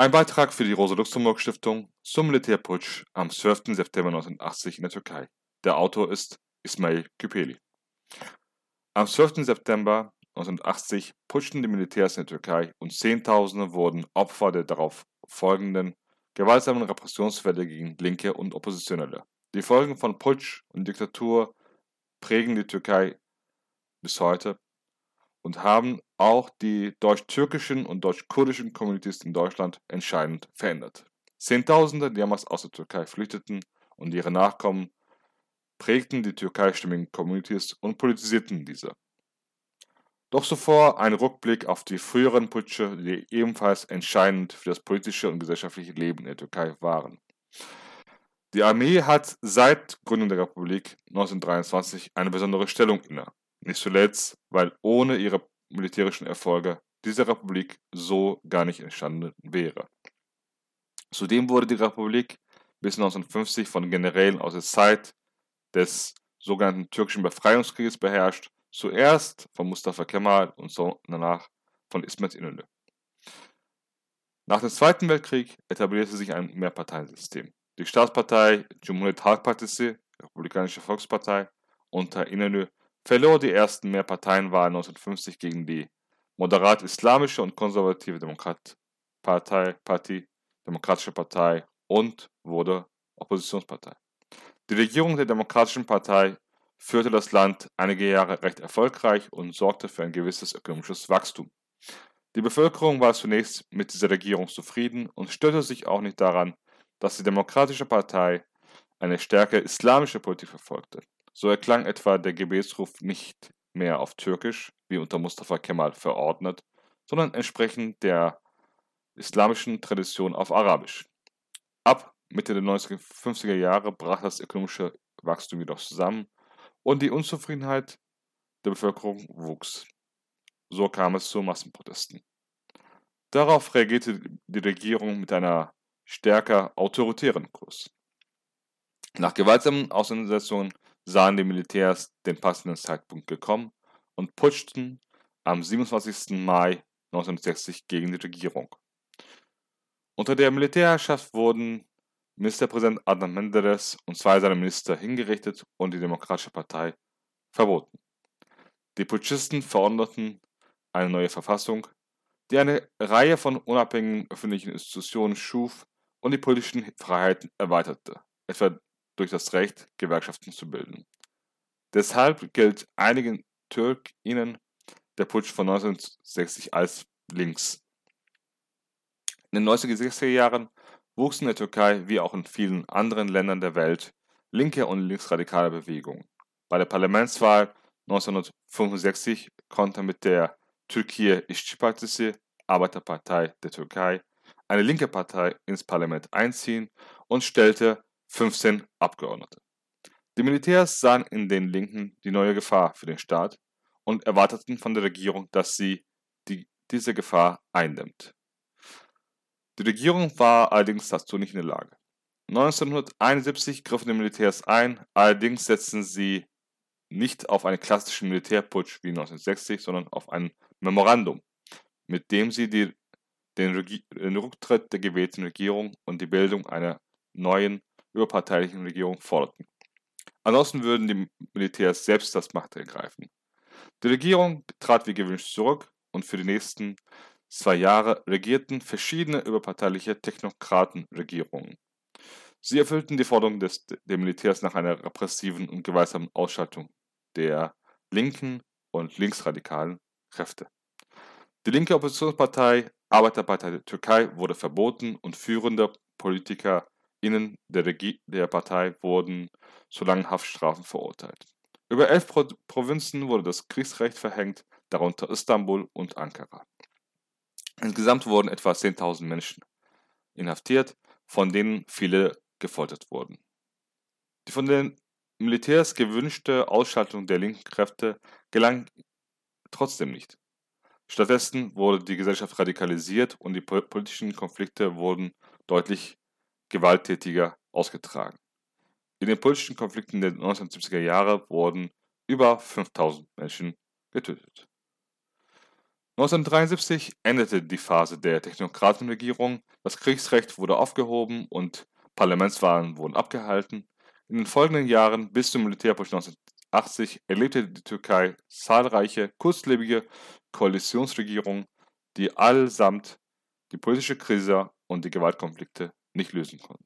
Ein Beitrag für die Rosa-Luxemburg-Stiftung zum Militärputsch am 12. September 1980 in der Türkei. Der Autor ist Ismail Küpeli. Am 12. September 1980 putschten die Militärs in der Türkei und Zehntausende wurden Opfer der darauf folgenden gewaltsamen Repressionswelle gegen Linke und Oppositionelle. Die Folgen von Putsch und Diktatur prägen die Türkei bis heute und haben auch die deutsch-türkischen und deutsch-kurdischen Communities in Deutschland entscheidend verändert. Zehntausende, die damals aus der Türkei flüchteten und ihre Nachkommen prägten die türkeistimmigen Communities und politisierten diese. Doch zuvor ein Rückblick auf die früheren Putsche, die ebenfalls entscheidend für das politische und gesellschaftliche Leben in der Türkei waren. Die Armee hat seit Gründung der Republik 1923 eine besondere Stellung inne. Nicht zuletzt, weil ohne ihre militärischen Erfolge diese Republik so gar nicht entstanden wäre. Zudem wurde die Republik bis 1950 von Generälen aus der Zeit des sogenannten türkischen Befreiungskrieges beherrscht, zuerst von Mustafa Kemal und so danach von Ismet İnönü. Nach dem Zweiten Weltkrieg etablierte sich ein Mehrparteiensystem. Die Staatspartei Cumhuriyet Halk Partisi, Republikanische Volkspartei, unter İnönü verlor die ersten Mehrparteienwahlen 1950 gegen die moderat-islamische und konservative Demokratpartei, Party, Demokratische Partei und wurde Oppositionspartei. Die Regierung der Demokratischen Partei führte das Land einige Jahre recht erfolgreich und sorgte für ein gewisses ökonomisches Wachstum. Die Bevölkerung war zunächst mit dieser Regierung zufrieden und störte sich auch nicht daran, dass die Demokratische Partei eine stärker islamische Politik verfolgte. So erklang etwa der Gebetsruf nicht mehr auf Türkisch, wie unter Mustafa Kemal verordnet, sondern entsprechend der islamischen Tradition auf Arabisch. Ab Mitte der 1950er Jahre brach das ökonomische Wachstum jedoch zusammen und die Unzufriedenheit der Bevölkerung wuchs. So kam es zu Massenprotesten. Darauf reagierte die Regierung mit einer stärker autoritären Kurs. Nach gewaltsamen Auseinandersetzungen sahen die Militärs den passenden Zeitpunkt gekommen und putschten am 27. Mai 1960 gegen die Regierung. Unter der Militärherrschaft wurden Ministerpräsident Adnan Menderes und zwei seiner Minister hingerichtet und die Demokratische Partei verboten. Die Putschisten verordneten eine neue Verfassung, die eine Reihe von unabhängigen öffentlichen Institutionen schuf und die politischen Freiheiten erweiterte, etwa durch das Recht, Gewerkschaften zu bilden. Deshalb gilt einigen TürkInnen der Putsch von 1960 als links. In den 1960er Jahren wuchsen in der Türkei wie auch in vielen anderen Ländern der Welt linke und linksradikale Bewegungen. Bei der Parlamentswahl 1965 konnte mit der Türkiye İşçi Partisi, Arbeiterpartei der Türkei, eine linke Partei ins Parlament einziehen und stellte 15 Abgeordnete. Die Militärs sahen in den Linken die neue Gefahr für den Staat und erwarteten von der Regierung, dass sie die, diese Gefahr eindämmt. Die Regierung war allerdings dazu nicht in der Lage. 1971 griffen die Militärs ein, allerdings setzten sie nicht auf einen klassischen Militärputsch wie 1960, sondern auf ein Memorandum, mit dem sie die, den, den, Rücktritt der gewählten Regierung und die Bildung einer neuen überparteilichen Regierung forderten. Ansonsten würden die Militärs selbst das Macht ergreifen. Die Regierung trat wie gewünscht zurück und für die nächsten zwei Jahre regierten verschiedene überparteiliche Technokratenregierungen. Sie erfüllten die Forderung des, der Militärs nach einer repressiven und gewaltsamen Ausschaltung der linken und linksradikalen Kräfte. Die linke Oppositionspartei Arbeiterpartei der Türkei wurde verboten und führende PolitikerInnen der, Regie der Partei wurden zu langen Haftstrafen verurteilt. Über elf Pro Provinzen wurde das Kriegsrecht verhängt, darunter Istanbul und Ankara. Insgesamt wurden etwa 10.000 Menschen inhaftiert, von denen viele gefoltert wurden. Die von den Militärs gewünschte Ausschaltung der linken Kräfte gelang trotzdem nicht. Stattdessen wurde die Gesellschaft radikalisiert und die politischen Konflikte wurden deutlich gewalttätiger ausgetragen. In den politischen Konflikten der 1970er Jahre wurden über 5000 Menschen getötet. 1973 endete die Phase der Technokratenregierung, das Kriegsrecht wurde aufgehoben und Parlamentswahlen wurden abgehalten. In den folgenden Jahren bis zum Militärputsch 1980 erlebte die Türkei zahlreiche kurzlebige Koalitionsregierungen, die allesamt die politische Krise und die Gewaltkonflikte nicht lösen konnten.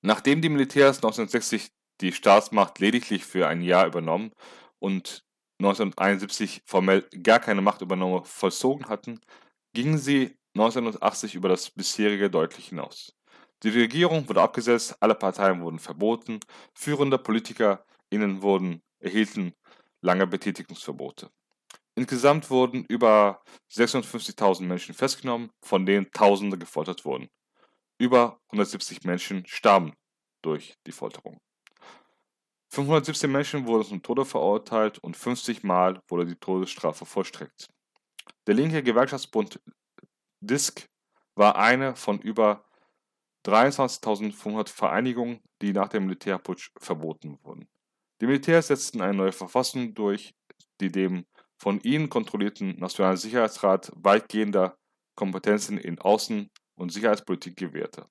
Nachdem die Militärs 1960 die Staatsmacht lediglich für ein Jahr übernommen und 1971 formell gar keine Machtübernahme vollzogen hatten, gingen sie 1980 über das bisherige deutlich hinaus. Die Regierung wurde abgesetzt, alle Parteien wurden verboten, führende PolitikerInnen wurden, erhielten lange Betätigungsverbote. Insgesamt wurden über 56.000 Menschen festgenommen, von denen Tausende gefoltert wurden. Über 170 Menschen starben durch die Folterung. 517 Menschen wurden zum Tode verurteilt und 50 Mal wurde die Todesstrafe vollstreckt. Der linke Gewerkschaftsbund DISK war eine von über 23.500 Vereinigungen, die nach dem Militärputsch verboten wurden. Die Militärs setzten eine neue Verfassung durch, die dem von ihnen kontrollierten Nationalen Sicherheitsrat weitgehende Kompetenzen in Außen- und Sicherheitspolitik gewährte.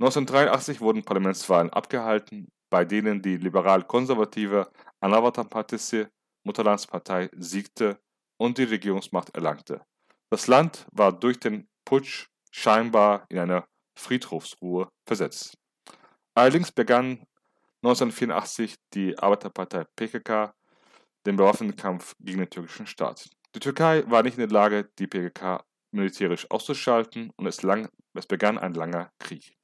1983 wurden Parlamentswahlen abgehalten, bei denen die liberal-konservative Anavatan Partisi Mutterlandspartei siegte und die Regierungsmacht erlangte. Das Land war durch den Putsch scheinbar in eine Friedhofsruhe versetzt. Allerdings begann 1984 die Arbeiterpartei PKK den bewaffneten Kampf gegen den türkischen Staat. Die Türkei war nicht in der Lage, die PKK militärisch auszuschalten und es, lang, es begann ein langer Krieg.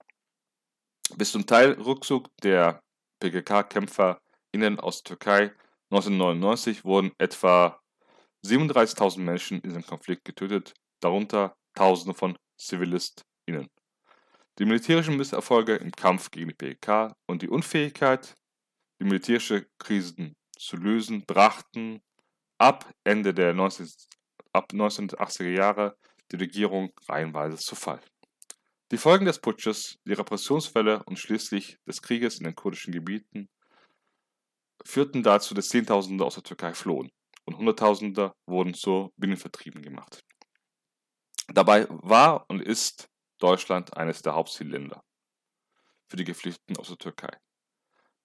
Bis zum Teilrückzug der PKK-KämpferInnen aus der Türkei 1999 wurden etwa 37.000 Menschen in diesem Konflikt getötet, darunter Tausende von ZivilistInnen. Die militärischen Misserfolge im Kampf gegen die PKK und die Unfähigkeit, die militärische Krisen zu lösen, brachten ab Ende der 19, ab 1980er Jahre die Regierung reihenweise zu Fall. Die Folgen des Putsches, die Repressionsfälle und schließlich des Krieges in den kurdischen Gebieten führten dazu, dass Zehntausende aus der Türkei flohen und Hunderttausende wurden zu Binnenvertrieben gemacht. Dabei war und ist Deutschland eines der Hauptzielländer für die Geflüchteten aus der Türkei.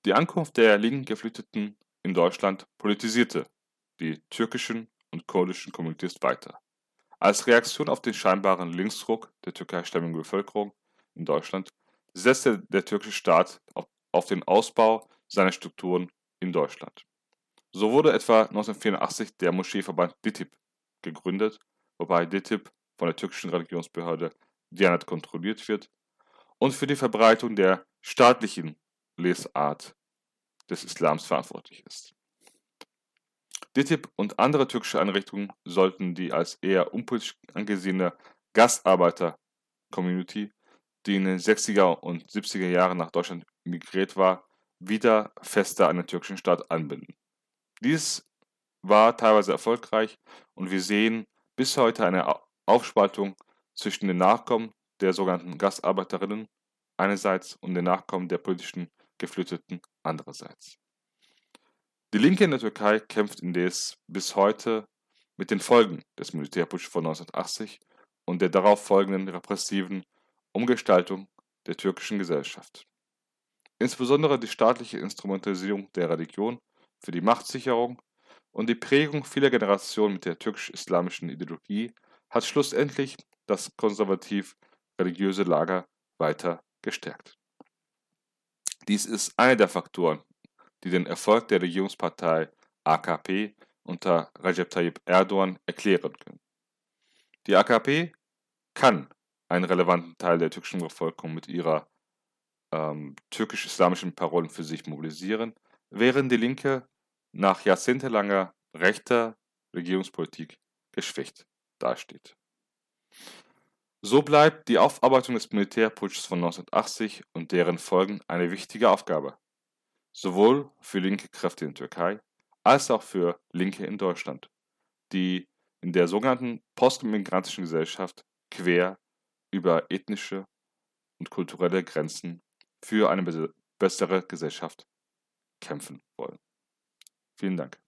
Die Ankunft der linken Geflüchteten in Deutschland politisierte die türkischen und kurdischen Communities weiter. Als Reaktion auf den scheinbaren Linksdruck der türkeistämmigen Bevölkerung in Deutschland setzte der türkische Staat auf den Ausbau seiner Strukturen in Deutschland. So wurde etwa 1984 der Moscheeverband DİTİB gegründet, wobei DİTİB von der türkischen Religionsbehörde Diyanet kontrolliert wird und für die Verbreitung der staatlichen Lesart des Islams verantwortlich ist. DITIB und andere türkische Einrichtungen sollten die als eher unpolitisch angesehene Gastarbeiter-Community, die in den 60er und 70er Jahren nach Deutschland migriert war, wieder fester an den türkischen Staat anbinden. Dies war teilweise erfolgreich und wir sehen bis heute eine Aufspaltung zwischen den Nachkommen der sogenannten Gastarbeiterinnen einerseits und den Nachkommen der politischen Geflüchteten andererseits. Die Linke in der Türkei kämpft indes bis heute mit den Folgen des Militärputsches von 1980 und der darauf folgenden repressiven Umgestaltung der türkischen Gesellschaft. Insbesondere die staatliche Instrumentalisierung der Religion für die Machtsicherung und die Prägung vieler Generationen mit der türkisch-islamischen Ideologie hat schlussendlich das konservativ-religiöse Lager weiter gestärkt. Dies ist einer der Faktoren, die den Erfolg der Regierungspartei AKP unter Recep Tayyip Erdogan erklären können. Die AKP kann einen relevanten Teil der türkischen Bevölkerung mit ihrer ähm, türkisch-islamischen Parolen für sich mobilisieren, während die Linke nach jahrzehntelanger rechter Regierungspolitik geschwächt dasteht. So bleibt die Aufarbeitung des Militärputschs von 1980 und deren Folgen eine wichtige Aufgabe, sowohl für linke Kräfte in der Türkei als auch für Linke in Deutschland, die in der sogenannten postmigrantischen Gesellschaft quer über ethnische und kulturelle Grenzen für eine bessere Gesellschaft kämpfen wollen. Vielen Dank.